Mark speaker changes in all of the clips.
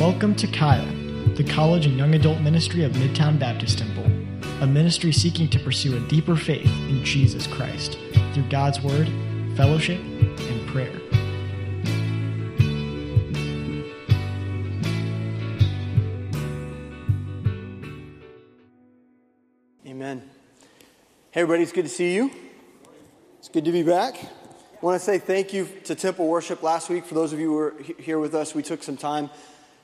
Speaker 1: Welcome to Kaya, the college and young adult ministry of Midtown Baptist Temple, a ministry seeking to pursue a deeper faith in Jesus Christ through God's Word, fellowship, and prayer.
Speaker 2: Amen. Hey, everybody, it's good to see you. It's good to be back. I want to say thank you to Temple Worship last week. For those of you who were here with us, we took some time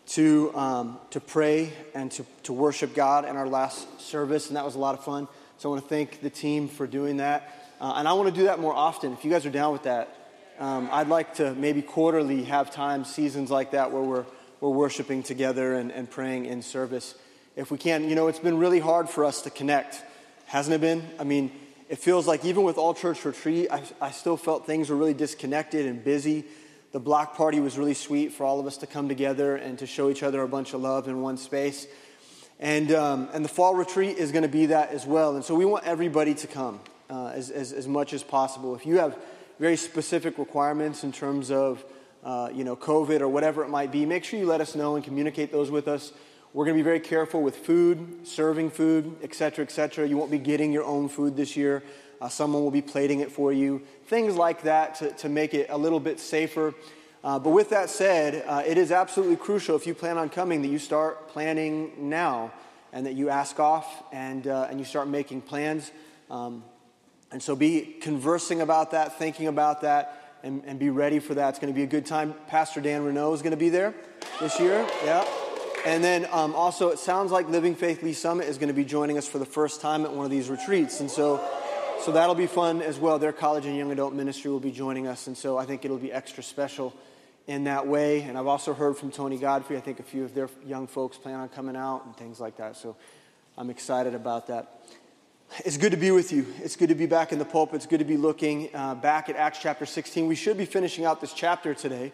Speaker 2: to, um, to pray and to, to worship God in our last service, and that was a lot of fun. So I want to thank the team for doing that. Uh, and I want to do that more often. If you guys are down with that, um, I'd like to maybe quarterly have times, seasons like that, where we're, we're worshiping together and, and praying in service. If we can, you know, it's been really hard for us to connect, hasn't it been? I mean, it feels like even with All Church Retreat, I, I still felt things were really disconnected and busy. The block party was really sweet for all of us to come together and to show each other a bunch of love in one space. And, um, and the fall retreat is going to be that as well. And so we want everybody to come uh, as, as, as much as possible. If you have very specific requirements in terms of uh, you know, COVID or whatever it might be, make sure you let us know and communicate those with us. We're going to be very careful with food, serving food, et cetera, et cetera. You won't be getting your own food this year. Uh, someone will be plating it for you. Things like that to, to make it a little bit safer. Uh, but with that said, uh, it is absolutely crucial if you plan on coming that you start planning now and that you ask off and, uh, and you start making plans. Um, and so be conversing about that, thinking about that, and, and be ready for that. It's going to be a good time. Pastor Dan Renault is going to be there this year. Yeah. And then um, also, it sounds like Living Faith Lee Summit is going to be joining us for the first time at one of these retreats. And so, so that'll be fun as well. Their college and young adult ministry will be joining us. And so I think it'll be extra special in that way. And I've also heard from Tony Godfrey. I think a few of their young folks plan on coming out and things like that. So I'm excited about that. It's good to be with you. It's good to be back in the pulpit. It's good to be looking uh, back at Acts chapter 16. We should be finishing out this chapter today.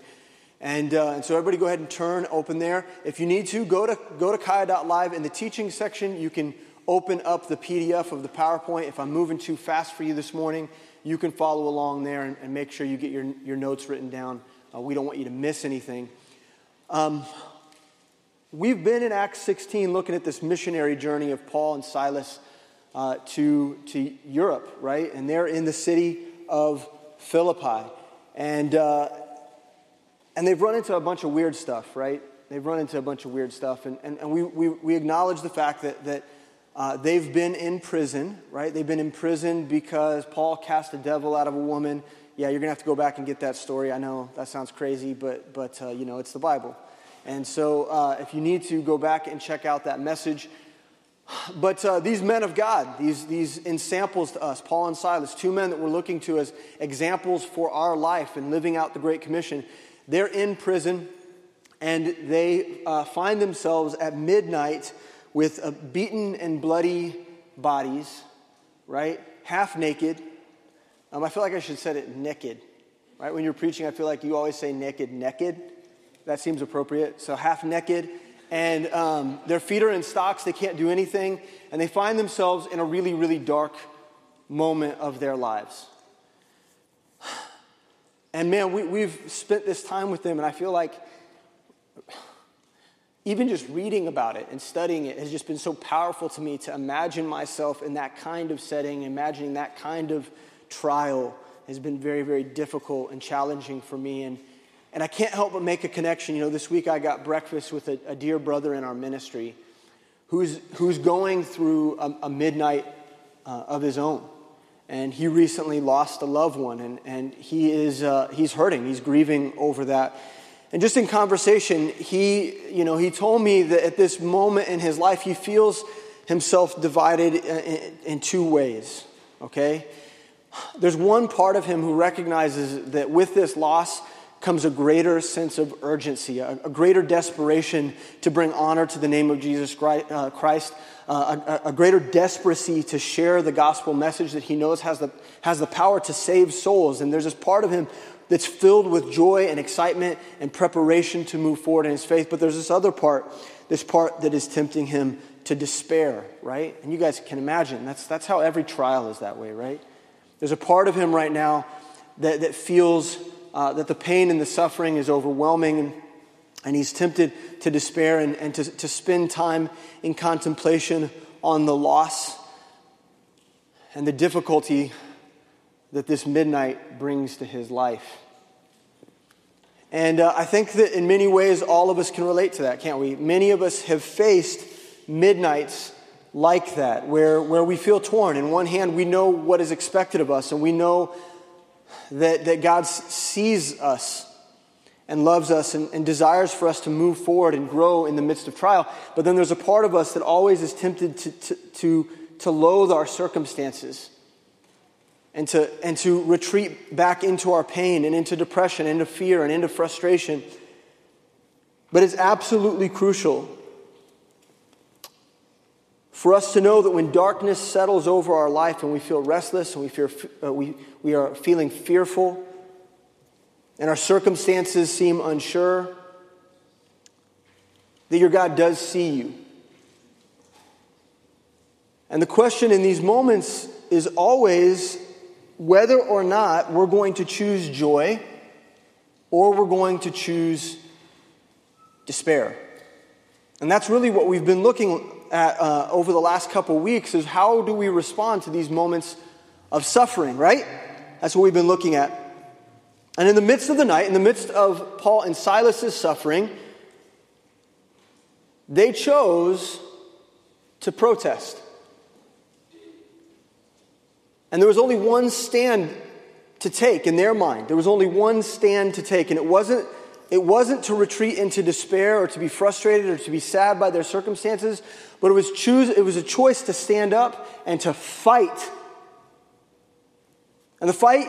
Speaker 2: And, uh, and so everybody go ahead and turn, open there. If you need to, go to, go to Kaya.live. In the teaching section, you can open up the PDF of the PowerPoint. If I'm moving too fast for you this morning, you can follow along there and, and make sure you get your, your notes written down. Uh, we don't want you to miss anything. Um, we've been in Acts 16 looking at this missionary journey of Paul and Silas uh, to, to Europe, right? And they're in the city of Philippi. And, uh, and they've run into a bunch of weird stuff, right? They've run into a bunch of weird stuff. And, and, and we, we, we acknowledge the fact that, that uh, they've been in prison, right? They've been in prison because Paul cast a devil out of a woman. Yeah, you're going to have to go back and get that story. I know that sounds crazy, but, but uh, you know, it's the Bible. And so uh, if you need to, go back and check out that message. But uh, these men of God, these, these ensamples to us, Paul and Silas, two men that we're looking to as examples for our life and living out the Great Commission, they're in prison and they uh, find themselves at midnight with uh, beaten and bloody bodies, right? Half naked. Um, I feel like I should say it naked, right? When you're preaching, I feel like you always say naked, naked. That seems appropriate. So half naked. And um, their feet are in stocks, they can't do anything, and they find themselves in a really, really dark moment of their lives. And man, we, we've spent this time with them, and I feel like even just reading about it and studying it has just been so powerful to me to imagine myself in that kind of setting, imagining that kind of trial has been very, very difficult and challenging for me. And, and I can't help but make a connection. You know, this week I got breakfast with a, a dear brother in our ministry who's, who's going through a, a midnight uh, of his own and he recently lost a loved one, and, and he is, uh, he's hurting. He's grieving over that. And just in conversation, he, you know, he told me that at this moment in his life, he feels himself divided in, two ways, okay? There's one part of him who recognizes that with this loss comes a greater sense of urgency, a, greater desperation to bring honor to the name of Jesus uh, Christ, uh, a, a, greater desperation to share the gospel message that he knows has the, has the power to save souls. And there's this part of him that's filled with joy and excitement and preparation to move forward in his faith. But there's this other part, this part that is tempting him to despair, right? And you guys can imagine that's, that's how every trial is that way, right? There's a part of him right now that, that feels uh, that the pain and the suffering is overwhelming. And, And he's tempted to despair and, and to, to spend time in contemplation on the loss and the difficulty that this midnight brings to his life. And uh, I think that in many ways, all of us can relate to that, can't we? Many of us have faced midnights like that, where, where we feel torn. In one hand, we know what is expected of us, and we know that, that God sees us and loves us and, and desires for us to move forward and grow in the midst of trial. But then there's a part of us that always is tempted to, to, to, to loathe our circumstances and to, and to retreat back into our pain and into depression, and into fear, and into frustration. But it's absolutely crucial for us to know that when darkness settles over our life and we feel restless and we, fear, uh, we, we are feeling fearful and our circumstances seem unsure, that your God does see you. And the question in these moments is always whether or not we're going to choose joy or we're going to choose despair. And that's really what we've been looking at uh, over the last couple weeks is how do we respond to these moments of suffering, right? That's what we've been looking at. And in the midst of the night, in the midst of Paul and Silas's suffering, they chose to protest. And there was only one stand to take in their mind. There was only one stand to take, and it wasn't, it wasn't to retreat into despair or to be frustrated or to be sad by their circumstances, but it was, choose, it was a choice to stand up and to fight. And the fight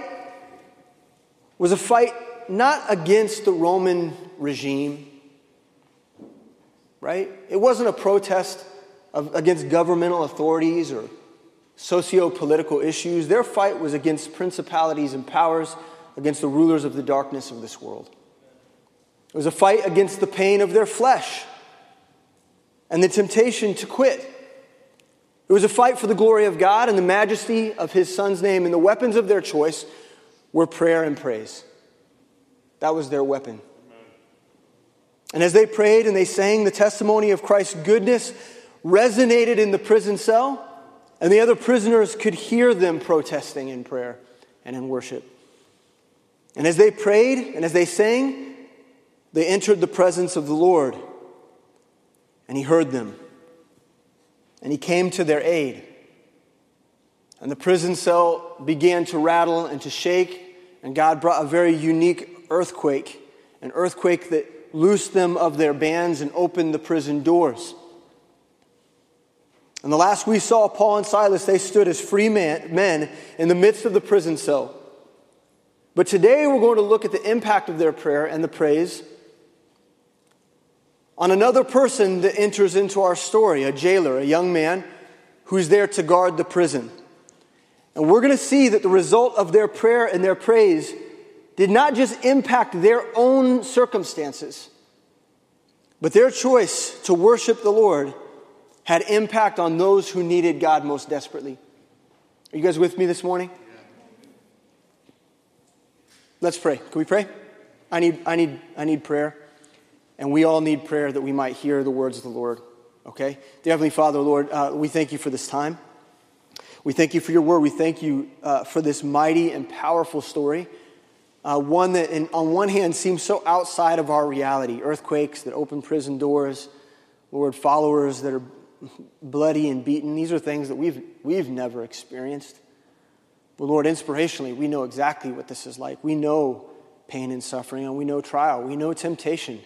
Speaker 2: was a fight not against the Roman regime, right? It wasn't a protest of, against governmental authorities or socio political issues. Their fight was against principalities and powers, against the rulers of the darkness of this world. It was a fight against the pain of their flesh and the temptation to quit. It was a fight for the glory of God and the majesty of His Son's name, and the weapons of their choice were prayer and praise. That was their weapon. And as they prayed and they sang, the testimony of Christ's goodness resonated in the prison cell and the other prisoners could hear them protesting in prayer and in worship. And as they prayed and as they sang, they entered the presence of the Lord. And he heard them. And he came to their aid. And the prison cell began to rattle and to shake. And God brought a very unique earthquake, an earthquake that loosed them of their bands and opened the prison doors. And the last we saw Paul and Silas, they stood as free man, men in the midst of the prison cell. But today we're going to look at the impact of their prayer and the praise on another person that enters into our story, a jailer, a young man who's there to guard the prison. And we're going to see that the result of their prayer and their praise did not just impact their own circumstances, but their choice to worship the Lord had impact on those who needed God most desperately. Are you guys with me this morning? Let's pray. Can we pray? I need, I need, I need prayer. And we all need prayer that we might hear the words of the Lord. Okay? Dear Heavenly Father, Lord, uh, we thank you for this time. We thank you for your word. We thank you uh, for this mighty and powerful story. Uh, one that, in, on one hand, seems so outside of our reality earthquakes that open prison doors, Lord, followers that are bloody and beaten. These are things that we've, we've never experienced. But Lord, inspirationally, we know exactly what this is like. We know pain and suffering, and we know trial. We know temptation,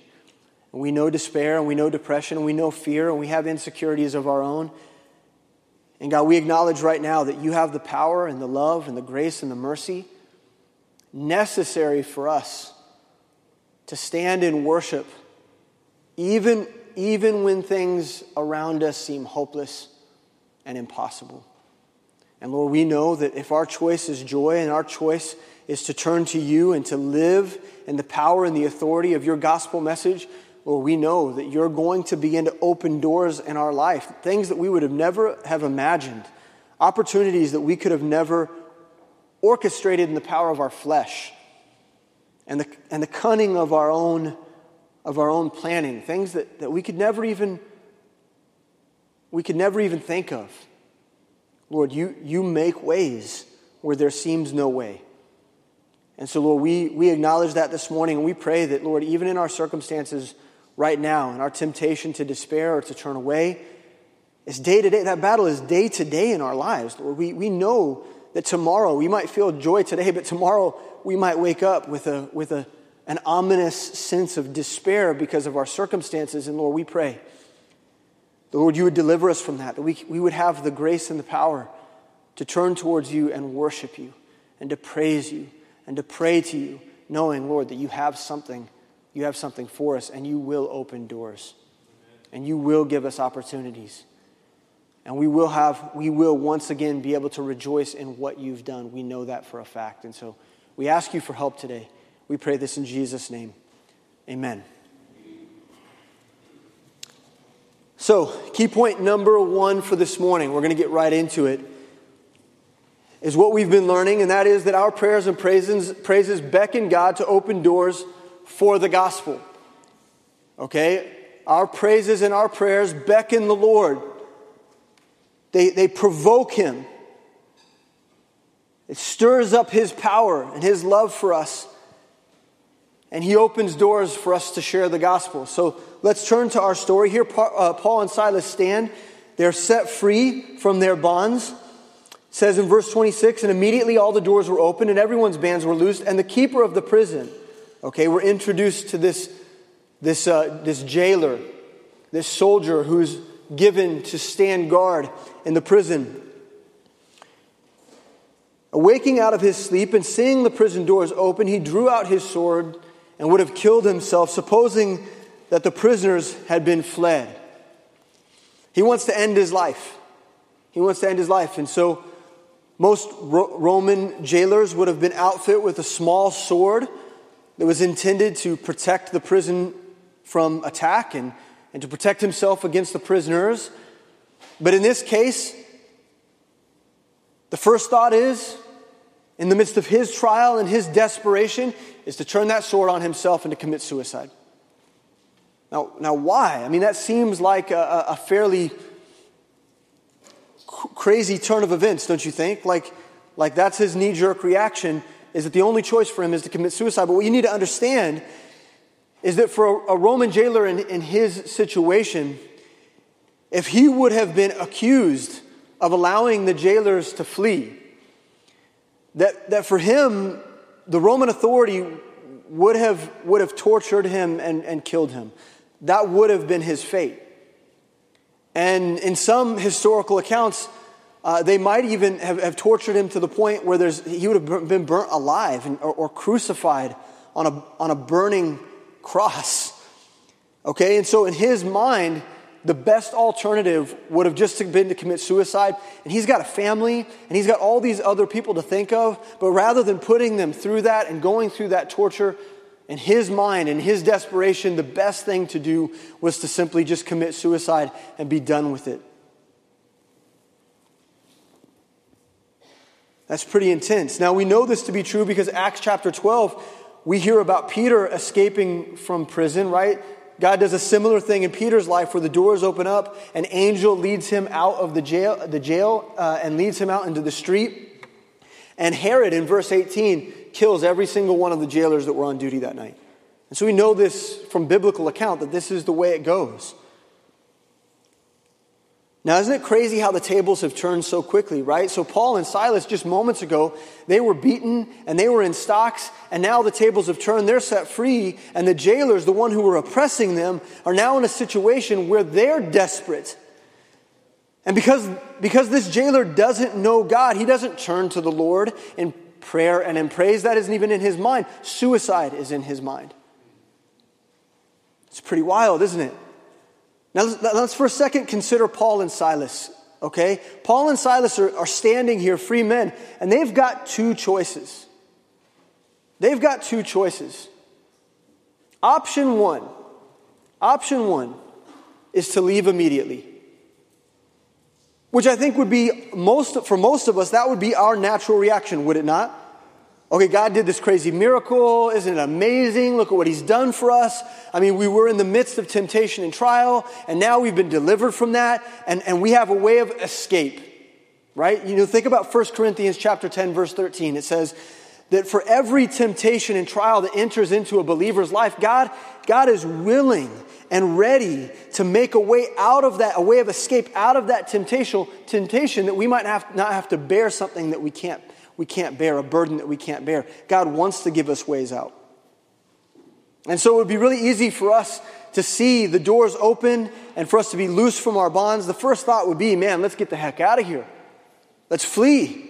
Speaker 2: and we know despair, and we know depression, and we know fear, and we have insecurities of our own. And God, we acknowledge right now that you have the power and the love and the grace and the mercy necessary for us to stand in worship, even even when things around us seem hopeless and impossible. And Lord, we know that if our choice is joy and our choice is to turn to you and to live in the power and the authority of your gospel message, Lord, we know that you're going to begin to open doors in our life, things that we would have never have imagined, opportunities that we could have never orchestrated in the power of our flesh and the, and the cunning of our own of our own planning, things that, that we could never even we could never even think of. Lord, you, you make ways where there seems no way. And so, Lord, we, we acknowledge that this morning and we pray that, Lord, even in our circumstances right now and our temptation to despair or to turn away, it's day to day. That battle is day to day in our lives, Lord. We, we know that tomorrow we might feel joy today, but tomorrow we might wake up with, a, with a, an ominous sense of despair because of our circumstances. And Lord, we pray the Lord, you would deliver us from that, that we, we would have the grace and the power to turn towards you and worship you and to praise you and to pray to you, knowing, Lord, that you have something, you have something for us and you will open doors and you will give us opportunities. And we will have, we will once again be able to rejoice in what you've done. We know that for a fact. And so we ask you for help today. We pray this in Jesus' name. Amen. So, key point number one for this morning, we're going to get right into it, is what we've been learning, and that is that our prayers and praises, praises beckon God to open doors for the gospel. Okay? Our praises and our prayers beckon the Lord, they, they provoke Him. It stirs up His power and His love for us and he opens doors for us to share the gospel. So let's turn to our story. Here, uh, Paul and Silas stand. They're set free from their bonds. It says in verse 26 and immediately all the doors were opened and everyone's bands were loosed, and the keeper of the prison, okay, we're introduced to this, this, uh, this jailer, this soldier who's given to stand guard in the prison. Awaking out of his sleep and seeing the prison doors open, he drew out his sword and would have killed himself, supposing that the prisoners had been fled. He wants to end his life. He wants to end his life. And so, most Ro- Roman jailers would have been outfitted with a small sword that was intended to protect the prison from attack and, and to protect himself against the prisoners. But in this case, the first thought is in the midst of his trial and his desperation, is to turn that sword on himself and to commit suicide. Now, now why? I mean, that seems like a, a fairly crazy turn of events, don't you think? Like, like that's his knee jerk reaction, is that the only choice for him is to commit suicide. But what you need to understand is that for a, a Roman jailer in, in his situation, if he would have been accused of allowing the jailers to flee, that, that for him, the Roman authority would have, would have tortured him and, and killed him. That would have been his fate. And in some historical accounts, uh, they might even have, have, tortured him to the point where there's, he would have been burnt alive and, or, or crucified on a, on a burning cross. Okay, and so in his mind, the best alternative would have just been to commit suicide. And he's got a family and he's got all these other people to think of. But rather than putting them through that and going through that torture, in his mind, in his desperation, the best thing to do was to simply just commit suicide and be done with it. That's pretty intense. Now, we know this to be true because Acts chapter 12, we hear about Peter escaping from prison, right? God does a similar thing in Peter's life where the doors open up, an angel leads him out of the jail, the jail uh, and leads him out into the street. And Herod, in verse 18, kills every single one of the jailers that were on duty that night. And so we know this from biblical account that this is the way it goes. Now, isn't it crazy how the tables have turned so quickly, right? So, Paul and Silas, just moments ago, they were beaten and they were in stocks, and now the tables have turned. They're set free, and the jailers, the one who were oppressing them, are now in a situation where they're desperate. And because, because this jailer doesn't know God, he doesn't turn to the Lord in prayer and in praise. That isn't even in his mind. Suicide is in his mind. It's pretty wild, isn't it? Now, let's for a second consider Paul and Silas, okay? Paul and Silas are, are standing here, free men, and they've got two choices. They've got two choices. Option one, option one is to leave immediately. Which I think would be most, for most of us, that would be our natural reaction, would it not? Okay, God did this crazy miracle. Isn't it amazing? Look at what He's done for us. I mean, we were in the midst of temptation and trial, and now we've been delivered from that, and, and we have a way of escape, right? You know, think about 1 Corinthians chapter 10, verse 13. It says that for every temptation and trial that enters into a believer's life, God, God is willing and ready to make a way out of that, a way of escape out of that temptation, temptation that we might have, not have to bear something that we can't we can't bear, a burden that we can't bear. God wants to give us ways out. And so it would be really easy for us to see the doors open and for us to be loose from our bonds. The first thought would be, man, let's get the heck out of here. Let's flee.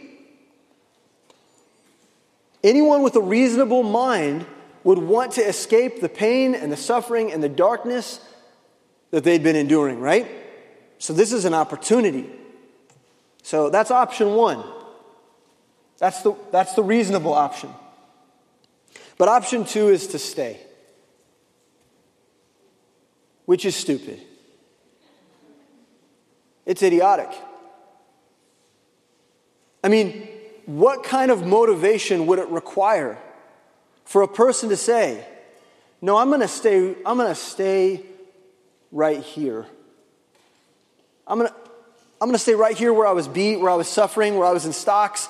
Speaker 2: Anyone with a reasonable mind would want to escape the pain and the suffering and the darkness that they'd been enduring, right? So this is an opportunity. So that's option one. That's the, that's the reasonable option. But option two is to stay, which is stupid. It's idiotic. I mean, what kind of motivation would it require for a person to say, "No, I'm going to stay I'm going to stay right here. I'm going to I'm going to stay right here where I was beat, where I was suffering, where I was in stocks,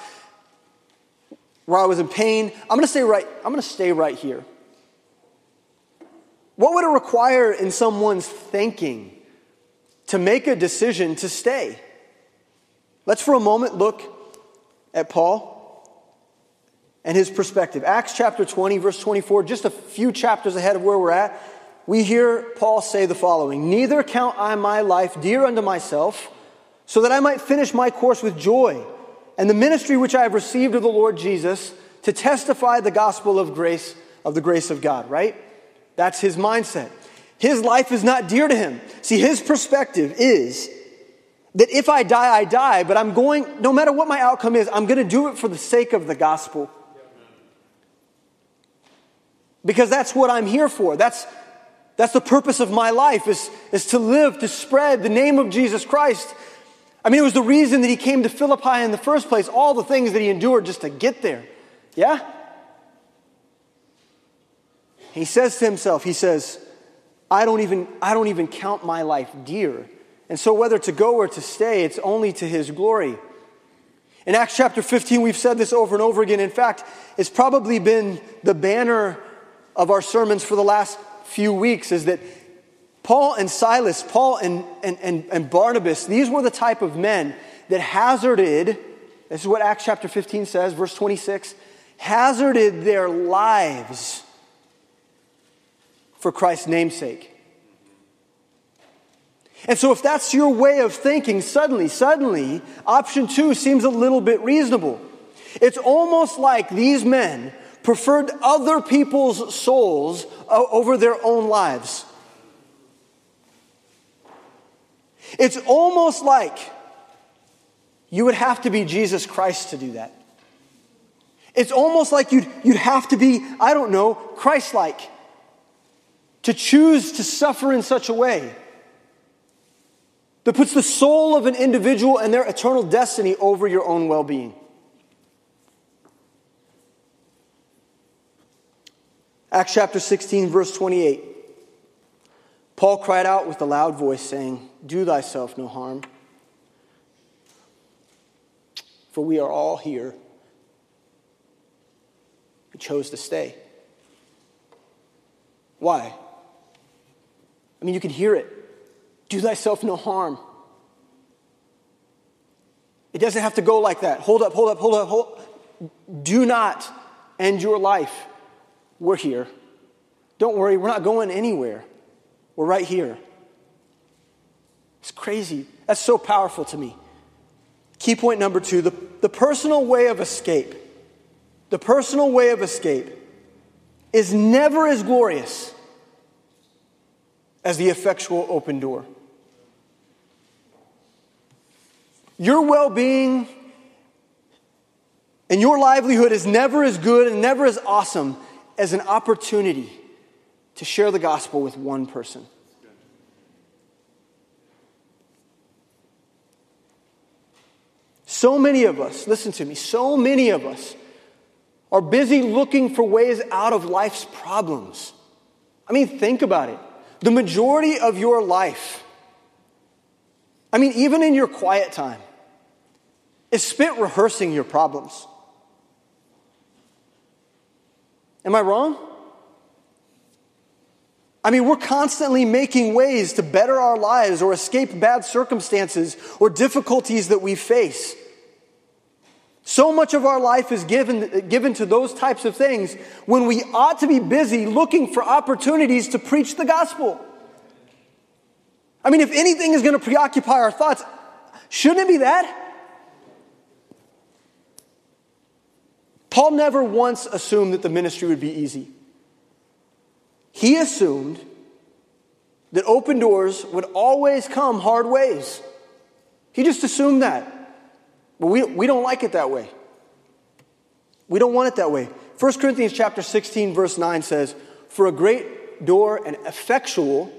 Speaker 2: where I was in pain. I'm going to stay right, I'm going to stay right here. What would it require in someone's thinking to make a decision to stay? Let's for a moment look at Paul and his perspective. Acts chapter 20, verse 24, just a few chapters ahead of where we're at, we hear Paul say the following Neither count I my life dear unto myself, so that I might finish my course with joy and the ministry which I have received of the Lord Jesus to testify the gospel of grace, of the grace of God, right? That's his mindset. His life is not dear to him. See, his perspective is that if I die, I die, but I'm going, no matter what my outcome is, I'm going to do it for the sake of the gospel. Because that's what I'm here for. That's, that's the purpose of my life is, is to live, to spread the name of Jesus Christ I mean, it was the reason that he came to Philippi in the first place, all the things that he endured just to get there. Yeah? He says to himself, he says, I don't even, I don't even count my life dear. And so whether to go or to stay, it's only to his glory. In Acts chapter 15, we've said this over and over again. In fact, it's probably been the banner of our sermons for the last few weeks is that Paul and Silas, Paul and, and, and, and Barnabas, these were the type of men that hazarded, this is what Acts chapter 15 says, verse 26, hazarded their lives for Christ's namesake. And so, if that's your way of thinking, suddenly, suddenly, option two seems a little bit reasonable. It's almost like these men preferred other people's souls over their own lives. It's almost like you would have to be Jesus Christ to do that. It's almost like you'd, you'd have to be, I don't know, Christ like to choose to suffer in such a way that puts the soul of an individual and their eternal destiny over your own well being. Acts chapter 16, verse 28. Paul cried out with a loud voice, saying, Do thyself no harm, for we are all here. He chose to stay. Why? I mean, you can hear it. Do thyself no harm. It doesn't have to go like that. Hold up, hold up, hold up, hold. Do not end your life. We're here. Don't worry, we're not going anywhere. We're right here. It's crazy. That's so powerful to me. Key point number two the, the personal way of escape. The personal way of escape is never as glorious as the effectual open door. Your well being and your livelihood is never as good and never as awesome as an opportunity to share the gospel with one person. So many of us, listen to me, so many of us are busy looking for ways out of life's problems. I mean, think about it. The majority of your life, I mean, even in your quiet time, is spent rehearsing your problems. Am I wrong? I mean, we're constantly making ways to better our lives or escape bad circumstances or difficulties that we face. So much of our life is given, given to those types of things when we ought to be busy looking for opportunities to preach the gospel. I mean, if anything is going to preoccupy our thoughts, shouldn't it be that? Paul never once assumed that the ministry would be easy. He assumed that open doors would always come hard ways. He just assumed that. But we, we don't like it that way. We don't want it that way. 1 Corinthians chapter 16, verse 9 says, For a great door and effectual,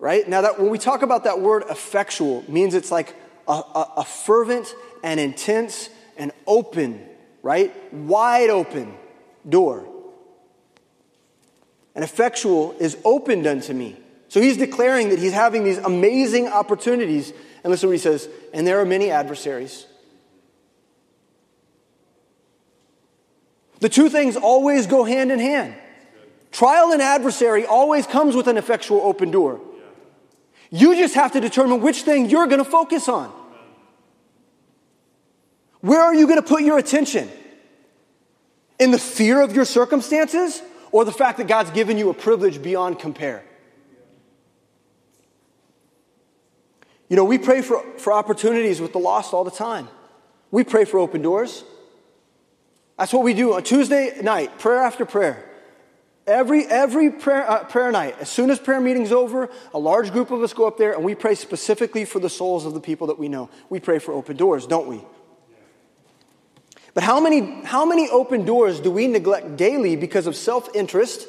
Speaker 2: right? Now that when we talk about that word effectual, means it's like a, a, a fervent and intense and open, right? Wide open door. And effectual is opened unto me. So he's declaring that he's having these amazing opportunities and listen to what he says and there are many adversaries. The two things always go hand in hand. Trial and adversary always comes with an effectual open door. You just have to determine which thing you're going to focus on. Where are you going to put your attention? In the fear of your circumstances or the fact that God's given you a privilege beyond compare? You know, we pray for, for opportunities with the lost all the time. We pray for open doors. That's what we do on Tuesday night, prayer after prayer. Every, every prayer, uh, prayer night, as soon as prayer meeting's over, a large group of us go up there and we pray specifically for the souls of the people that we know. We pray for open doors, don't we? But how many, how many open doors do we neglect daily because of self interest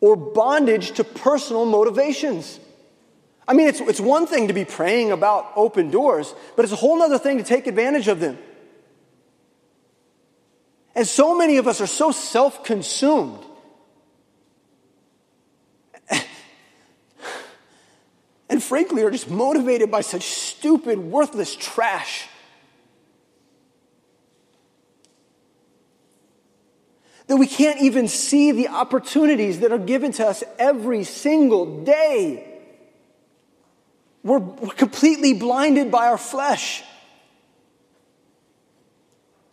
Speaker 2: or bondage to personal motivations? I mean, it's, it's one thing to be praying about open doors, but it's a whole other thing to take advantage of them. And so many of us are so self consumed. and frankly, are just motivated by such stupid, worthless trash. That we can't even see the opportunities that are given to us every single day. We're, we're completely blinded by our flesh.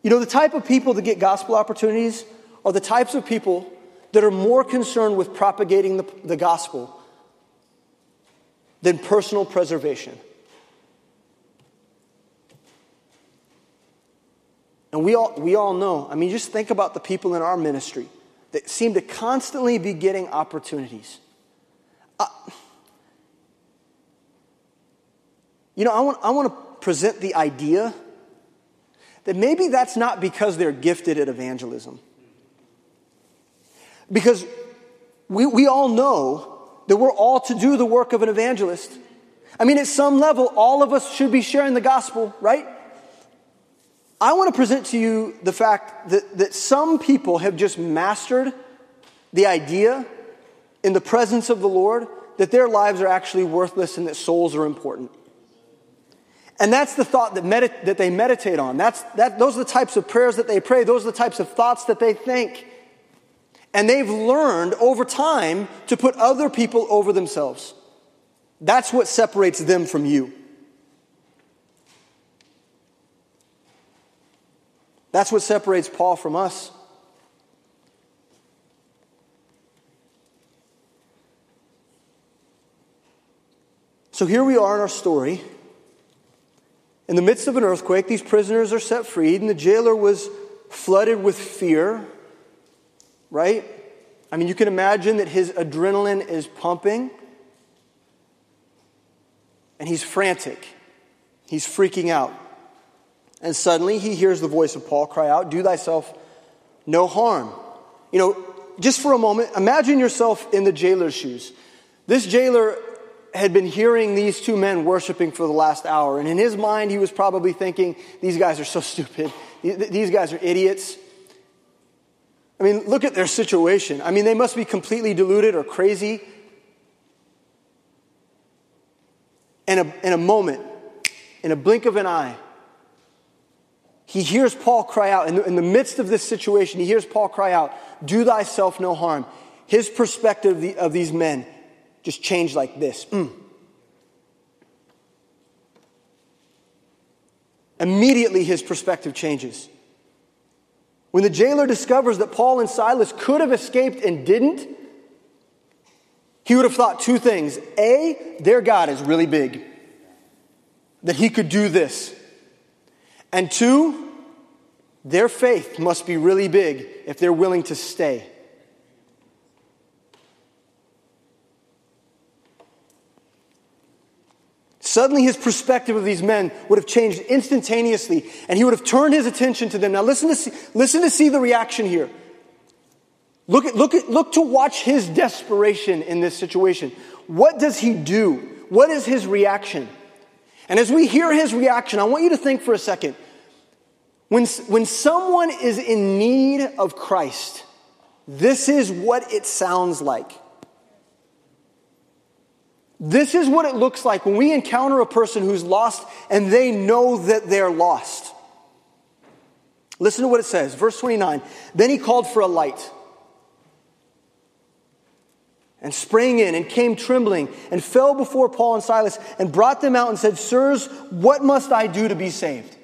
Speaker 2: You know, the type of people that get gospel opportunities are the types of people that are more concerned with propagating the, the gospel than personal preservation. And we all, we all know, I mean, just think about the people in our ministry that seem to constantly be getting opportunities. Uh, You know, I want, I want to present the idea that maybe that's not because they're gifted at evangelism. Because we, we all know that we're all to do the work of an evangelist. I mean, at some level, all of us should be sharing the gospel, right? I want to present to you the fact that, that some people have just mastered the idea in the presence of the Lord that their lives are actually worthless and that souls are important. And that's the thought that, that they meditate on. That's, that, those are the types of prayers that they pray. Those are the types of thoughts that they think. And they've learned over time to put other people over themselves. That's what separates them from you. That's what separates Paul from us. So here we are in our story. In the midst of an earthquake, these prisoners are set free, and the jailer was flooded with fear, right? I mean, you can imagine that his adrenaline is pumping, and he's frantic. He's freaking out. And suddenly he hears the voice of Paul cry out, Do thyself no harm. You know, just for a moment, imagine yourself in the jailer's shoes. This jailer had been hearing these two men worshiping for the last hour. And in his mind, he was probably thinking, these guys are so stupid. these guys are idiots. I mean, look at their situation. I mean, they must be completely deluded or crazy. In a, in a moment, in a blink of an eye, he hears Paul cry out. In the, in the midst of this situation, he hears Paul cry out, Do thyself no harm. His perspective of, the, of these men just changed like this. Mm. Immediately, his perspective changes. When the jailer discovers that Paul and Silas could have escaped and didn't, he would have thought two things. A, their God is really big, that he could do this. And two, their faith must be really big if they're willing to stay. Suddenly, his perspective of these men would have changed instantaneously, and he would have turned his attention to them. Now, listen to see, listen to see the reaction here. Look, at, look, at, look to watch his desperation in this situation. What does he do? What is his reaction? And as we hear his reaction, I want you to think for a second. When, when someone is in need of Christ, this is what it sounds like. This is what it looks like when we encounter a person who's lost and they know that they're lost. Listen to what it says, verse 29. Then he called for a light and sprang in and came trembling and fell before Paul and Silas and brought them out and said, Sirs, what must I do to be saved?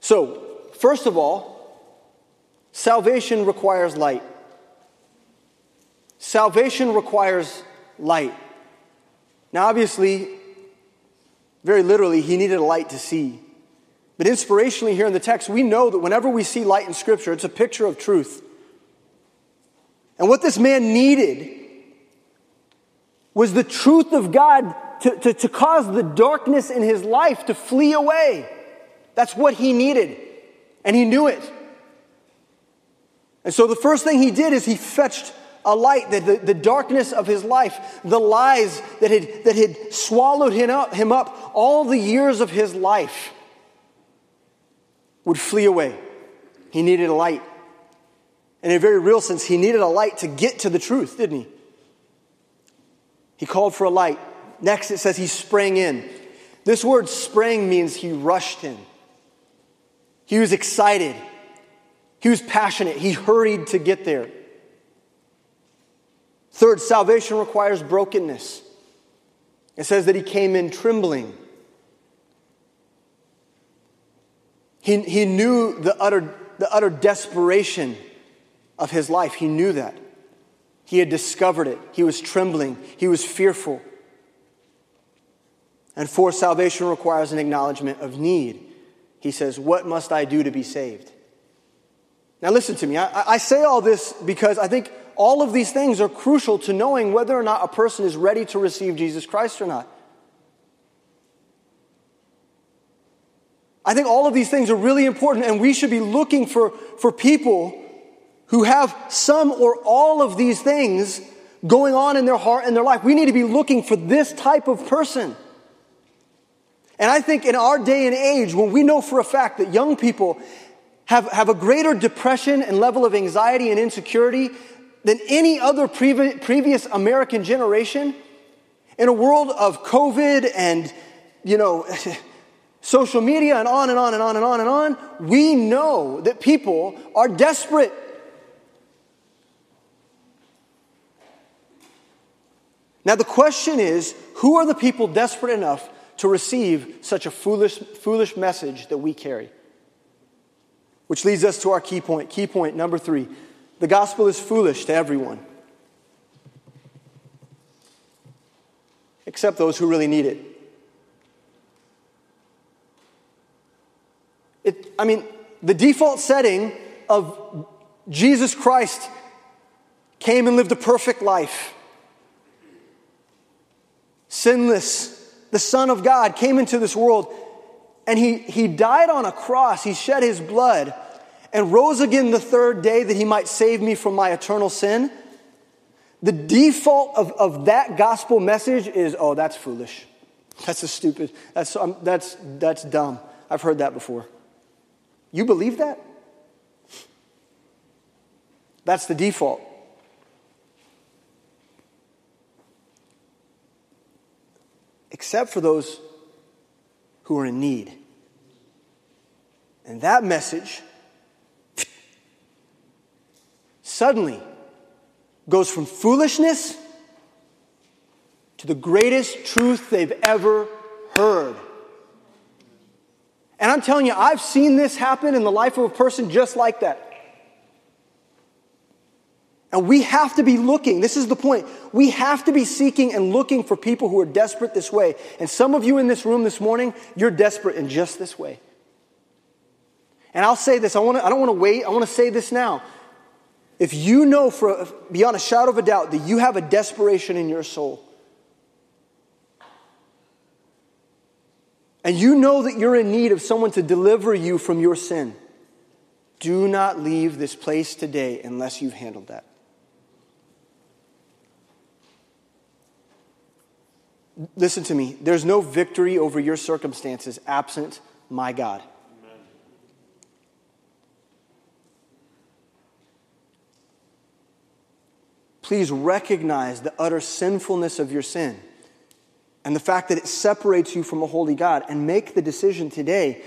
Speaker 2: So, first of all, salvation requires light. Salvation requires light. Now, obviously, very literally, he needed a light to see. But inspirationally, here in the text, we know that whenever we see light in Scripture, it's a picture of truth. And what this man needed was the truth of God to, to, to cause the darkness in his life to flee away. That's what he needed. And he knew it. And so the first thing he did is he fetched a light that the, the darkness of his life, the lies that had, that had swallowed him up, him up all the years of his life would flee away. He needed a light. In a very real sense, he needed a light to get to the truth, didn't he? He called for a light. Next, it says he sprang in. This word sprang means he rushed in. He was excited. He was passionate. He hurried to get there. Third, salvation requires brokenness. It says that he came in trembling. He, he knew the utter, the utter desperation of his life. He knew that. He had discovered it. He was trembling. He was fearful. And for salvation requires an acknowledgement of need. He says, What must I do to be saved? Now, listen to me. I, I say all this because I think all of these things are crucial to knowing whether or not a person is ready to receive Jesus Christ or not. I think all of these things are really important, and we should be looking for, for people who have some or all of these things going on in their heart and their life. We need to be looking for this type of person. And I think in our day and age, when we know for a fact that young people have, have a greater depression and level of anxiety and insecurity than any other previ- previous American generation in a world of COVID and, you know, social media and on and on and on and on and on, we know that people are desperate. Now, the question is who are the people desperate enough to receive such a foolish, foolish message that we carry? Which leads us to our key point. Key point number three the gospel is foolish to everyone, except those who really need it. it. I mean, the default setting of Jesus Christ came and lived a perfect life, sinless. The Son of God came into this world and he, he died on a cross. He shed his blood and rose again the third day that he might save me from my eternal sin, the default of, of that gospel message is oh, that's foolish. That's a stupid, that's, um, that's, that's dumb. I've heard that before. You believe that? That's the default. Except for those who are in need. And that message suddenly goes from foolishness to the greatest truth they've ever heard. And I'm telling you, I've seen this happen in the life of a person just like that. And we have to be looking. This is the point. We have to be seeking and looking for people who are desperate this way. And some of you in this room this morning, you're desperate in just this way. And I'll say this, I, wanna, I don't want to wait, I want to say this now. If you know for, beyond a shadow of a doubt that you have a desperation in your soul, and you know that you're in need of someone to deliver you from your sin, do not leave this place today unless you've handled that. Listen to me. There's no victory over your circumstances absent my God. please recognize the utter sinfulness of your sin and the fact that it separates you from a holy God and make the decision today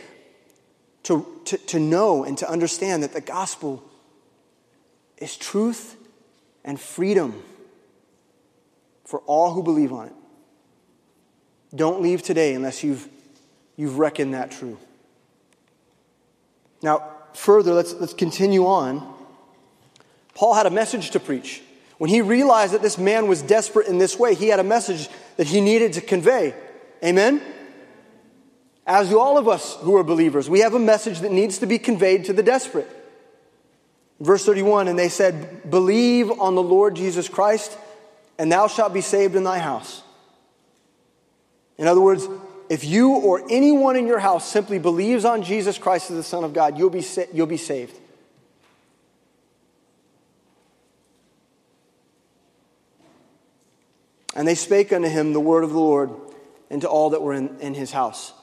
Speaker 2: to, to, to know and to understand that the gospel is truth and freedom for all who believe on it. Don't leave today unless you've, you've reckoned that true. Now, further, let's, let's continue on. Paul had a message to preach. When he realized that this man was desperate in this way, he had a message that he needed to convey. Amen? As do all of us who are believers, we have a message that needs to be conveyed to the desperate. Verse 31 And they said, Believe on the Lord Jesus Christ, and thou shalt be saved in thy house. In other words, if you or anyone in your house simply believes on Jesus Christ as the Son of God, you'll be, sa- you'll be saved. And they spake unto him the word of the Lord and to all that were in, in his house.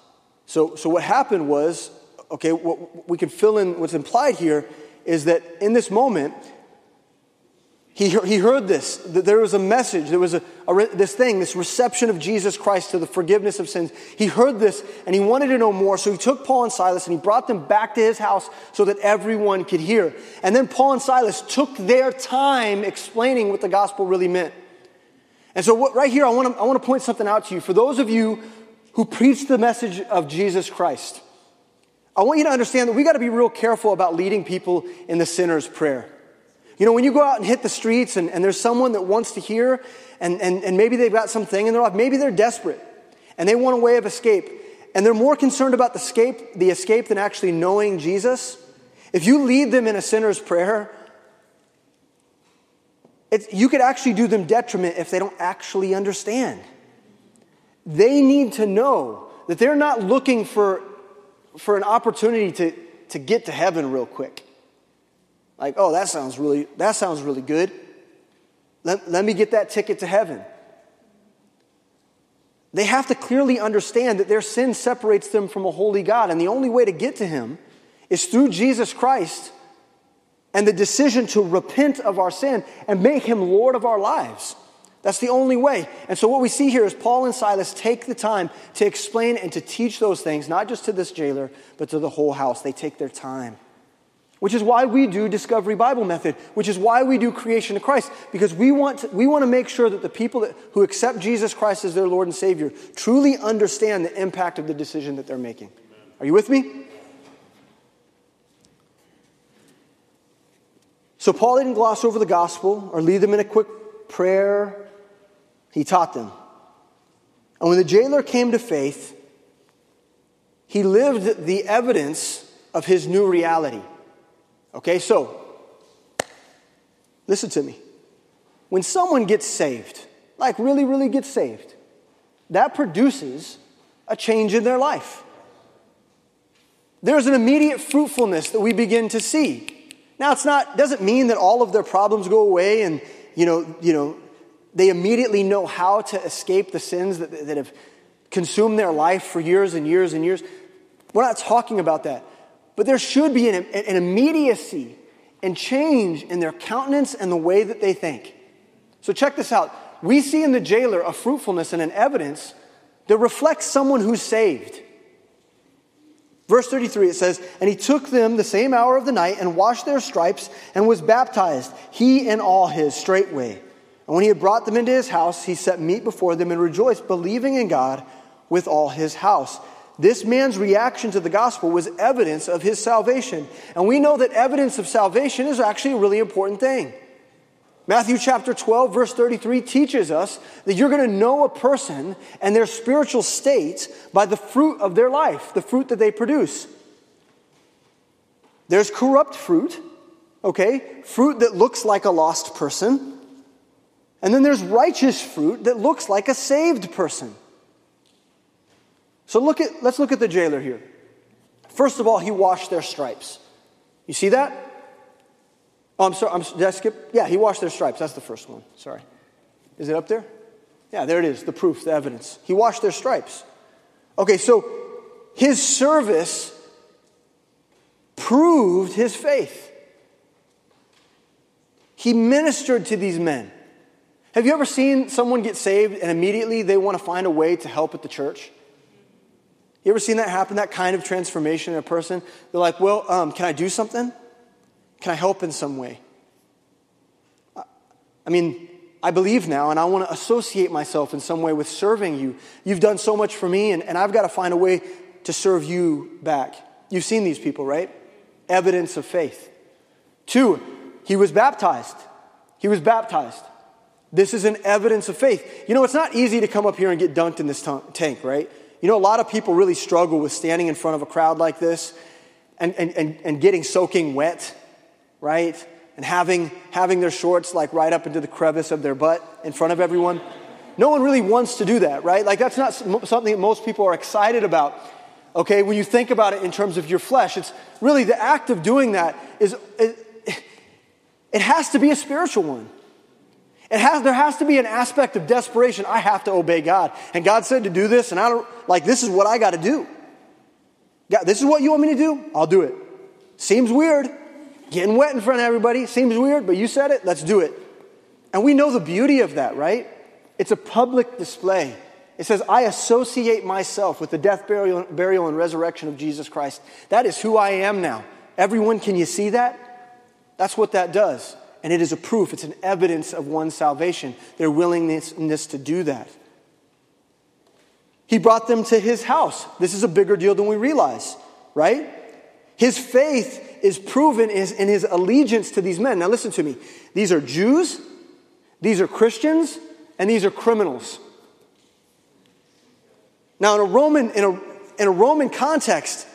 Speaker 2: So, so what happened was, okay, what we can fill in what's implied here is that in this moment, he, he heard this, that there was a message, there was a, a, this thing, this reception of Jesus Christ to the forgiveness of sins. He heard this and he wanted to know more, so he took Paul and Silas and he brought them back to his house so that everyone could hear. And then Paul and Silas took their time explaining what the gospel really meant. And so, what, right here, I want, to, I want to point something out to you. For those of you who preach the message of Jesus Christ, I want you to understand that we got to be real careful about leading people in the sinner's prayer. You know, when you go out and hit the streets and, and there's someone that wants to hear, and, and, and maybe they've got something in their life, maybe they're desperate and they want a way of escape, and they're more concerned about the escape, the escape than actually knowing Jesus. If you lead them in a sinner's prayer, you could actually do them detriment if they don't actually understand. They need to know that they're not looking for, for an opportunity to, to get to heaven real quick. Like, oh, that sounds really, that sounds really good. Let, let me get that ticket to heaven. They have to clearly understand that their sin separates them from a holy God, and the only way to get to Him is through Jesus Christ and the decision to repent of our sin and make him Lord of our lives. That's the only way. And so, what we see here is Paul and Silas take the time to explain and to teach those things, not just to this jailer, but to the whole house. They take their time. Which is why we do Discovery Bible Method, which is why we do Creation of Christ, because we want to, we want to make sure that the people that, who accept Jesus Christ as their Lord and Savior truly understand the impact of the decision that they're making. Are you with me? So Paul didn't gloss over the gospel or lead them in a quick prayer. He taught them. And when the jailer came to faith, he lived the evidence of his new reality. Okay, so listen to me. When someone gets saved, like really, really gets saved, that produces a change in their life. There's an immediate fruitfulness that we begin to see. Now, it's not, doesn't mean that all of their problems go away and, you know, you know, they immediately know how to escape the sins that, that have consumed their life for years and years and years. We're not talking about that. But there should be an, an immediacy and change in their countenance and the way that they think. So check this out. We see in the jailer a fruitfulness and an evidence that reflects someone who's saved. Verse 33, it says, And he took them the same hour of the night and washed their stripes and was baptized, he and all his, straightway. And when he had brought them into his house, he set meat before them and rejoiced, believing in God with all his house. This man's reaction to the gospel was evidence of his salvation. And we know that evidence of salvation is actually a really important thing. Matthew chapter 12, verse 33 teaches us that you're going to know a person and their spiritual state by the fruit of their life, the fruit that they produce. There's corrupt fruit, okay? Fruit that looks like a lost person. And then there's righteous fruit that looks like a saved person. So look at, let's look at the jailer here. First of all, he washed their stripes. You see that? Oh, I'm sorry. I'm, did I skip? Yeah, he washed their stripes. That's the first one. Sorry. Is it up there? Yeah, there it is. The proof, the evidence. He washed their stripes. Okay, so his service proved his faith. He ministered to these men. Have you ever seen someone get saved and immediately they want to find a way to help at the church? You ever seen that happen, that kind of transformation in a person? They're like, well, um, can I do something? Can I help in some way? I mean, I believe now and I want to associate myself in some way with serving you. You've done so much for me, and, and I've got to find a way to serve you back. You've seen these people, right? Evidence of faith. Two, he was baptized. He was baptized. This is an evidence of faith. You know, it's not easy to come up here and get dunked in this tank, right? You know, a lot of people really struggle with standing in front of a crowd like this and, and, and, and getting soaking wet right? And having, having their shorts like right up into the crevice of their butt in front of everyone. No one really wants to do that, right? Like that's not something that most people are excited about. Okay, when you think about it in terms of your flesh, it's really the act of doing that is it, it has to be a spiritual one. It has, there has to be an aspect of desperation. I have to obey God. And God said to do this, and I don't, like, this is what I got to do. God, this is what you want me to do? I'll do it. Seems weird. Getting wet in front of everybody seems weird, but you said it, let's do it. And we know the beauty of that, right? It's a public display. It says, I associate myself with the death, burial, burial, and resurrection of Jesus Christ. That is who I am now. Everyone, can you see that? That's what that does. And it is a proof, it's an evidence of one's salvation, their willingness to do that. He brought them to his house. This is a bigger deal than we realize, right? His faith is proven in his allegiance to these men. Now, listen to me. These are Jews, these are Christians, and these are criminals. Now, in a Roman, in a, in a Roman context,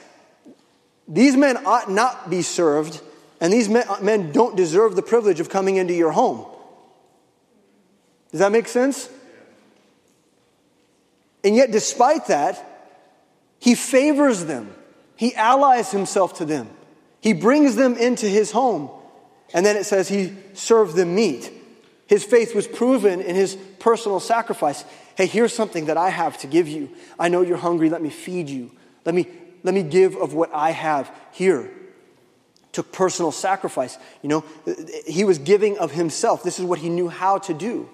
Speaker 2: these men ought not be served, and these men, don't deserve the privilege of coming into your home. Does that make sense? And yet, despite that, he favors them. He allies himself to them. He brings them into his home. And then it says he served them meat. His faith was proven in his personal sacrifice. Hey, here's something that I have to give you. I know you're hungry. Let me feed you. Let me, let me give of what I have here. Took personal sacrifice. You know, he was giving of himself. This is what he knew how to do.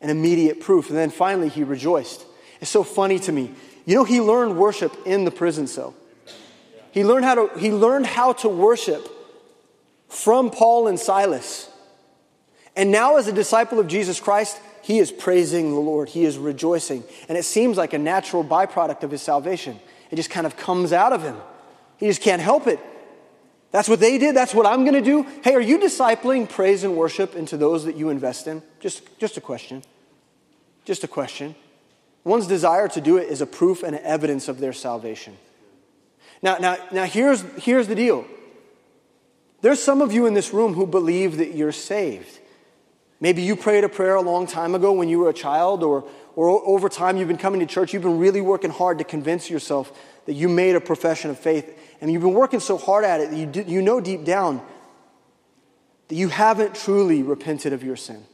Speaker 2: An immediate proof. And then finally, he rejoiced. It's so funny to me. You know, he learned worship in the prison cell. He learned how to, he learned how to worship from Paul and Silas. And now, as a disciple of Jesus Christ, he is praising the Lord. He is rejoicing. And it seems like a natural byproduct of his salvation. It just kind of comes out of him. He just can't help it. That's what they did. That's what I'm going to do. Hey, are you discipling praise and worship into those that you invest in? Just, just a question. Just a question. One's desire to do it is a proof and evidence of their salvation. Now, now, now here's, here's the deal. There's some of you in this room who believe that you're saved. Maybe you prayed a prayer a long time ago when you were a child, or, or over time you've been coming to church. You've been really working hard to convince yourself that you made a profession of faith. And you've been working so hard at it that you, do, you know deep down that you haven't truly repented of your sin.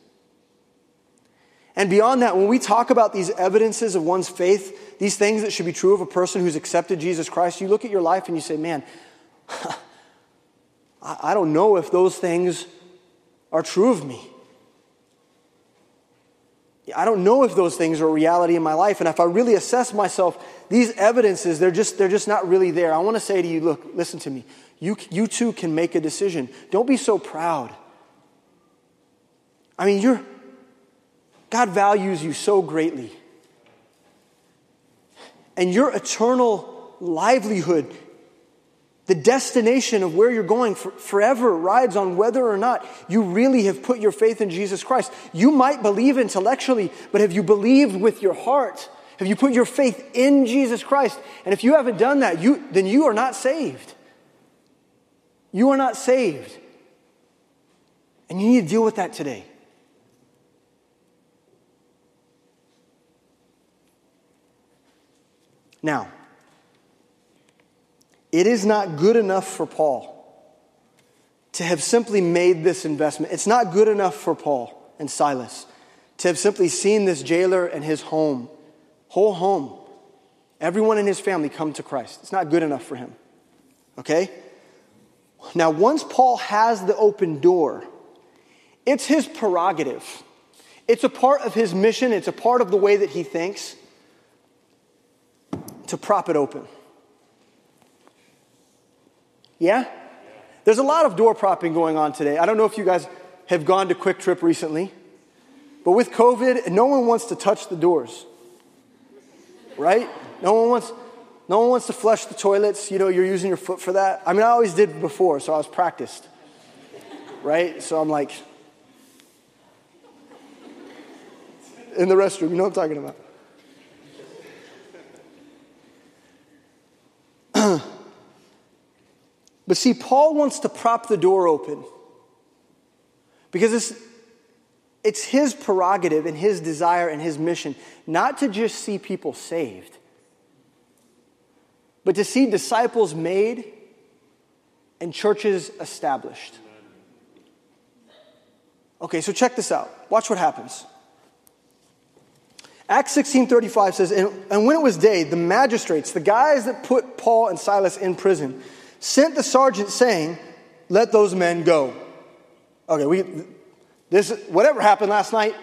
Speaker 2: And beyond that, when we talk about these evidences of one's faith, these things that should be true of a person who's accepted Jesus Christ, you look at your life and you say, man, I don't know if those things are true of me. I don't know if those things are a reality in my life. And if I really assess myself, these evidences, they're just, they're just not really there. I want to say to you, look, listen to me. You, you too can make a decision. Don't be so proud. I mean, you're, God values you so greatly. And your eternal livelihood the destination of where you're going for, forever rides on whether or not you really have put your faith in Jesus Christ. You might believe intellectually, but have you believed with your heart? Have you put your faith in Jesus Christ? And if you haven't done that, you, then you are not saved. You are not saved. And you need to deal with that today. Now, it is not good enough for Paul to have simply made this investment. It's not good enough for Paul and Silas to have simply seen this jailer and his home, whole home, everyone in his family come to Christ. It's not good enough for him. Okay? Now, once Paul has the open door, it's his prerogative. It's a part of his mission, it's a part of the way that he thinks to prop it open. Yeah? There's a lot of door propping going on today. I don't know if you guys have gone to QuikTrip recently, but with COVID, no one wants to touch the doors. Right? No one wants no one wants to flush the toilets. You know, you're using your foot for that. I mean, I always did before, so I was practiced. Right? So I'm like in the restroom, you know what I'm talking about. But see, Paul wants to prop the door open because it's, it's his prerogative and his desire and his mission not to just see people saved, but to see disciples made and churches established. Okay, so check this out. Watch what happens. Acts 16:35 says, and, and when it was day, the magistrates, the guys that put Paul and Silas in prison, sent the sergeant saying, Let those men go. Okay, we, this, whatever happened last night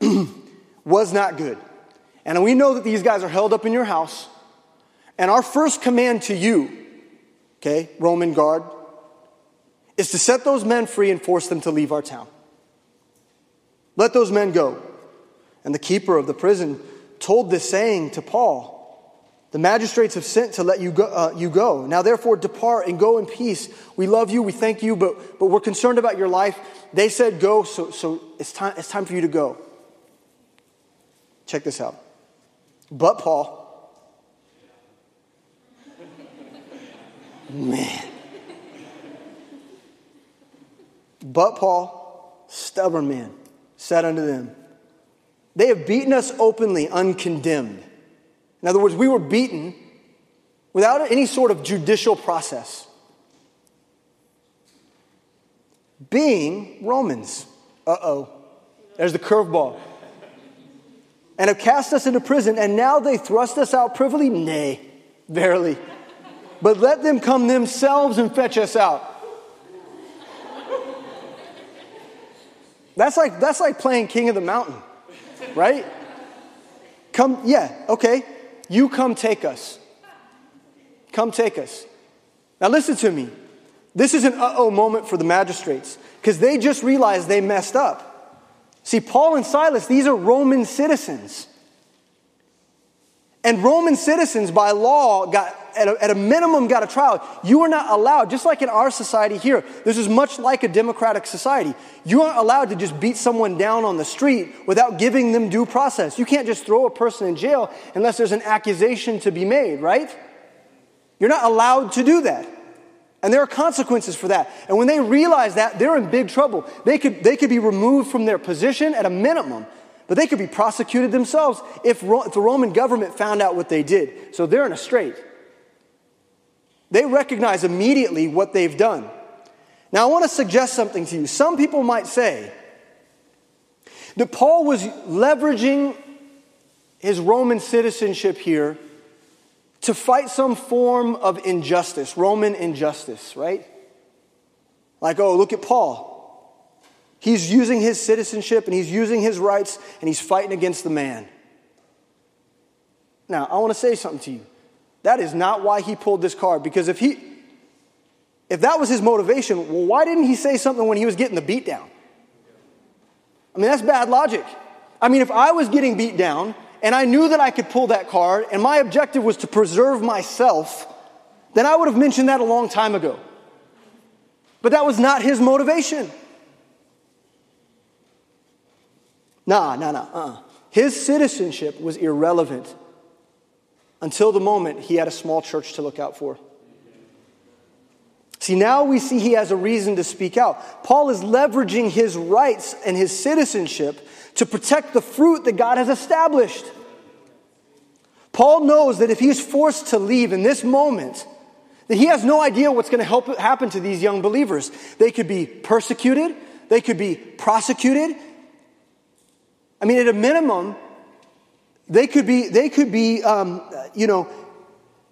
Speaker 2: was not good. And we know that these guys are held up in your house. And our first command to you, okay, Roman guard, is to set those men free and force them to leave our town. Let those men go. And the keeper of the prison told this saying to Paul the magistrates have sent to let you go, uh, you go. Now, therefore, depart and go in peace. We love you, we thank you, but, but we're concerned about your life. They said go, so, so it's, time, it's time for you to go. Check this out. But Paul, man. But Paul, stubborn man, said unto them, They have beaten us openly, uncondemned in other words, we were beaten without any sort of judicial process. Being Romans. Uh oh. There's the curveball. And have cast us into prison, and now they thrust us out privily? Nay, verily. But let them come themselves and fetch us out. That's like, that's like playing King of the Mountain, right? Come, yeah, okay. You come take us. Come take us. Now, listen to me. This is an uh oh moment for the magistrates because they just realized they messed up. See, Paul and Silas, these are Roman citizens. And Roman citizens, by law, got at a, at a, minimum got a trial. You are not allowed, just like in our society here, this is much like a democratic society. You aren't allowed to just beat someone down on the street without giving them due process. You can't just throw a person in jail unless there's an accusation to be made, right? You're not allowed to do that. And there are consequences for that. And when they realize that, they're in big trouble. They could, they could be removed from their position at a minimum. But they could be prosecuted themselves if, if the Roman government found out what they did. So they're in a strait. They recognize immediately what they've done. Now, I want to suggest something to you. Some people might say that Paul was leveraging his Roman citizenship here to fight some form of injustice, Roman injustice, right? Like, oh, look at Paul. He's using his citizenship and he's using his rights and he's fighting against the man. Now, I want to say something to you. That is not why he pulled this card because if he if that was his motivation, well, why didn't he say something when he was getting the beat down? I mean, that's bad logic. I mean, if I was getting beat down and I knew that I could pull that card and my objective was to preserve myself, then I would have mentioned that a long time ago. But that was not his motivation. Nah, nah, nah, uh. His citizenship was irrelevant until the moment he had a small church to look out for. See, now we see he has a reason to speak out. Paul is leveraging his rights and his citizenship to protect the fruit that God has established. Paul knows that if he's forced to leave in this moment, that he has no idea what's going to help happen to these young believers. They could be persecuted, they could be prosecuted. I mean, at a minimum, they could be, they could be um, you know,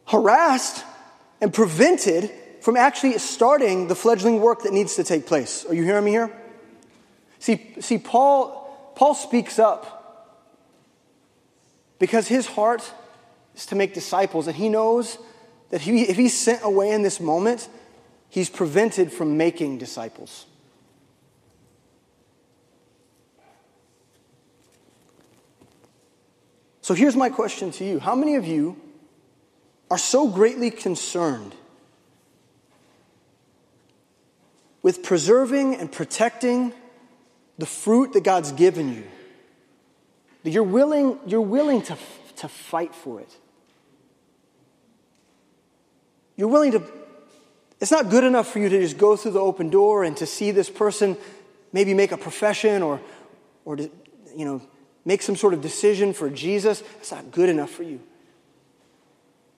Speaker 2: harassed and prevented from actually starting the fledgling work that needs to take place. Are you hearing me here? See, see Paul, Paul speaks up because his heart is to make disciples, and he knows that he, if he's sent away in this moment, he's prevented from making disciples. So here's my question to you How many of you are so greatly concerned with preserving and protecting the fruit that God's given you that you're willing, you're willing to, to fight for it? You're willing to, it's not good enough for you to just go through the open door and to see this person maybe make a profession or, or to, you know, make some sort of decision for Jesus, that's not good enough for you.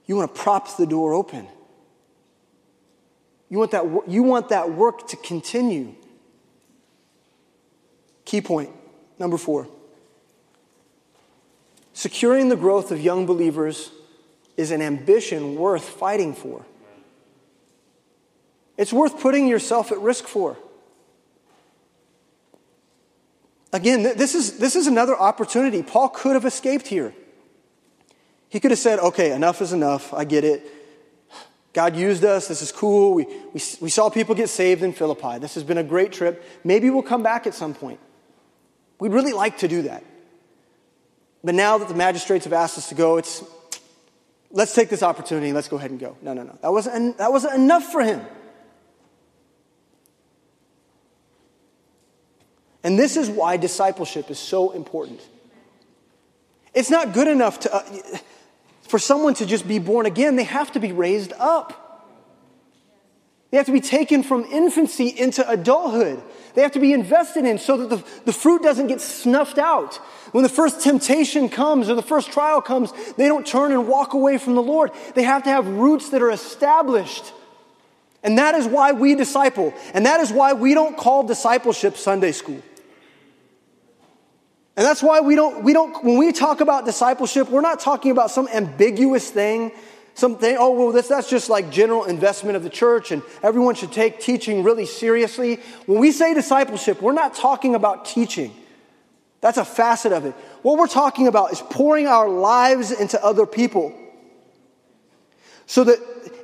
Speaker 2: You want to prop the door open. You want that, you want that work to continue. Key point number four securing the growth of young believers is an ambition worth fighting for. It's worth putting yourself at risk for. Again, this is, this is another opportunity. Paul could have escaped here. He could have said, okay, enough is enough. I get it. God used us. This is cool. We, we, we saw people get saved in Philippi. This has been a great trip. Maybe we'll come back at some point. We'd really like to do that. But now that the magistrates have asked us to go, it's let's take this opportunity. Let's go ahead and go. No, no, no. That wasn't, that wasn't enough for him. And this is why discipleship is so important. It's not good enough to, uh, for someone to just be born again, they have to be raised up. They have to be taken from infancy into adulthood. They have to be invested in so that the, the fruit doesn't get snuffed out. When the first temptation comes or the first trial comes, they don't turn and walk away from the Lord. They have to have roots that are established. And that is why we disciple. And that is why we don't call discipleship Sunday school. And that's why we don't, we don't, when we talk about discipleship, we're not talking about some ambiguous thing, something, oh, well, this, that's just like general investment of the church and everyone should take teaching really seriously. When we say discipleship, we're not talking about teaching. That's a facet of it. What we're talking about is pouring our lives into other people. So that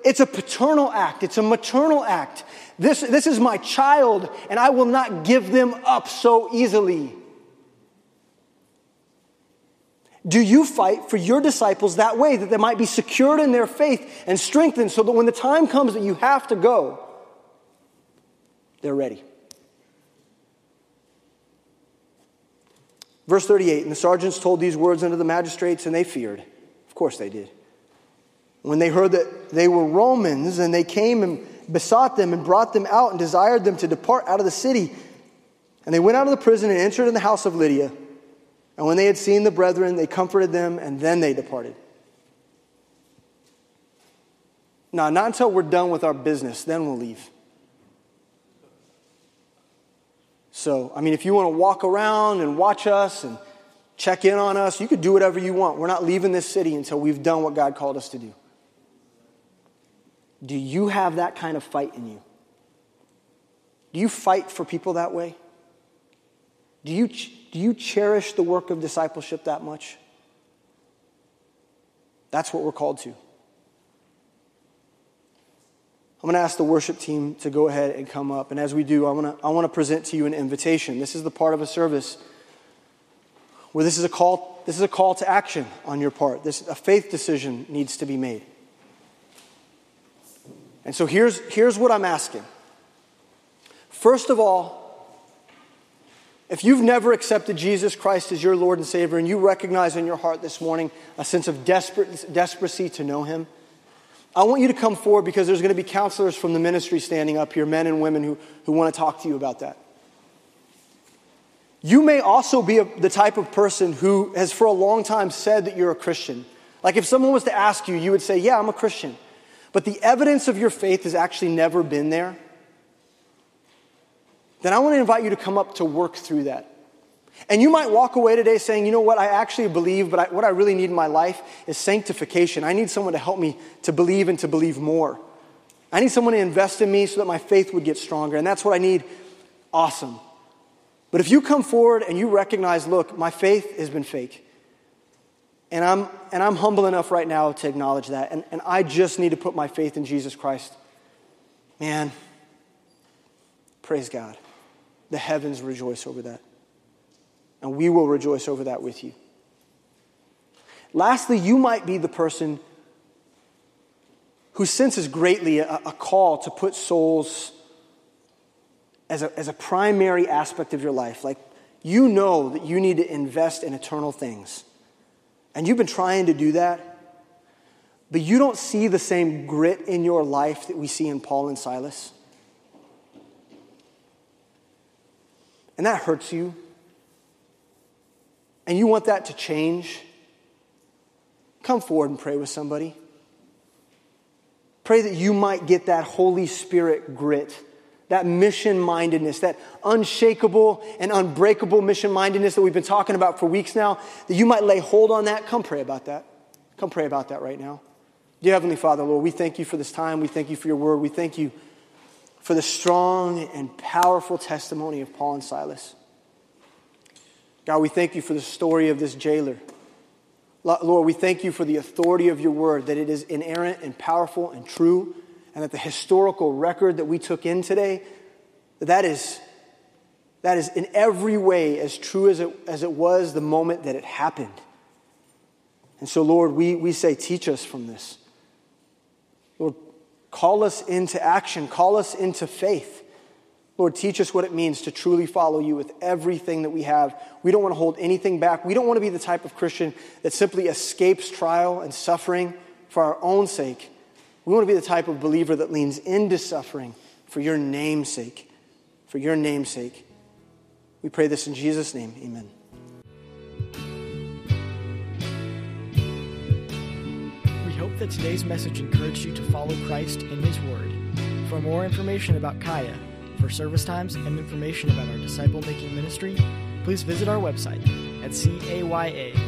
Speaker 2: it's a paternal act, it's a maternal act. This, this is my child, and I will not give them up so easily. Do you fight for your disciples that way, that they might be secured in their faith and strengthened so that when the time comes that you have to go, they're ready? Verse 38 And the sergeants told these words unto the magistrates, and they feared. Of course they did. When they heard that they were Romans, and they came and besought them and brought them out and desired them to depart out of the city. And they went out of the prison and entered in the house of Lydia. And when they had seen the brethren, they comforted them, and then they departed. Now, not until we're done with our business, then we'll leave. So, I mean, if you want to walk around and watch us and check in on us, you could do whatever you want. We're not leaving this city until we've done what God called us to do. Do you have that kind of fight in you? Do you fight for people that way? Do you, do you cherish the work of discipleship that much? That's what we're called to. I'm going to ask the worship team to go ahead and come up. And as we do, I want to, I want to present to you an invitation. This is the part of a service where this is a call, this is a call to action on your part. This, a faith decision needs to be made. And so here's, here's what I'm asking. First of all, if you've never accepted Jesus Christ as your Lord and Savior and you recognize in your heart this morning a sense of desperate, desperacy to know Him, I want you to come forward because there's going to be counselors from the ministry standing up here, men and women who, who want to talk to you about that. You may also be a, the type of person who has for a long time said that you're a Christian. Like if someone was to ask you, you would say, Yeah, I'm a Christian. But the evidence of your faith has actually never been there. Then I want to invite you to come up to work through that. And you might walk away today saying, you know what, I actually believe, but I, what I really need in my life is sanctification. I need someone to help me to believe and to believe more. I need someone to invest in me so that my faith would get stronger. And that's what I need. Awesome. But if you come forward and you recognize, look, my faith has been fake. And I'm, and I'm humble enough right now to acknowledge that. And, and I just need to put my faith in Jesus Christ. Man, praise God. The heavens rejoice over that and we will rejoice over that with you. Lastly, you might be the person who senses greatly a, a call to put souls as a, as a primary aspect of your life. Like, you know that you need to invest in eternal things. And you've been trying to do that, but you don't see the same grit in your life that we see in Paul and Silas. And that hurts you and you want that to change, come forward and pray with somebody. Pray that you might get that Holy Spirit grit, that mission mindedness, that unshakable and unbreakable mission mindedness that we've been talking about for weeks now, that you might lay hold on that. Come pray about that. Come pray about that right now. Dear Heavenly Father, Lord, we thank you for this time. We thank you for your word. We thank you for the strong and powerful testimony of Paul and Silas. God, we thank you for the story of this jailer. Lord, we thank you for the authority of your word, that it is inerrant and powerful and true, and that the historical record that we took in today, that is, that is in every way as true as it, as it was the moment that it happened. And so, Lord, we, we say, teach us from this. Lord, call us into action, call us into faith. Lord, teach us what it means to truly follow you with everything that we have. We don't want to hold anything back. We don't want to be the type of Christian that simply escapes trial and suffering for our own sake. We want to be the type of believer that leans into suffering for your name's sake. For your name's sake. We pray this in Jesus' name. Amen.
Speaker 1: We hope that today's message encouraged you to follow Christ in His Word. For more information about Kaya, for service times and information about our disciple making ministry, please visit our website at caya.live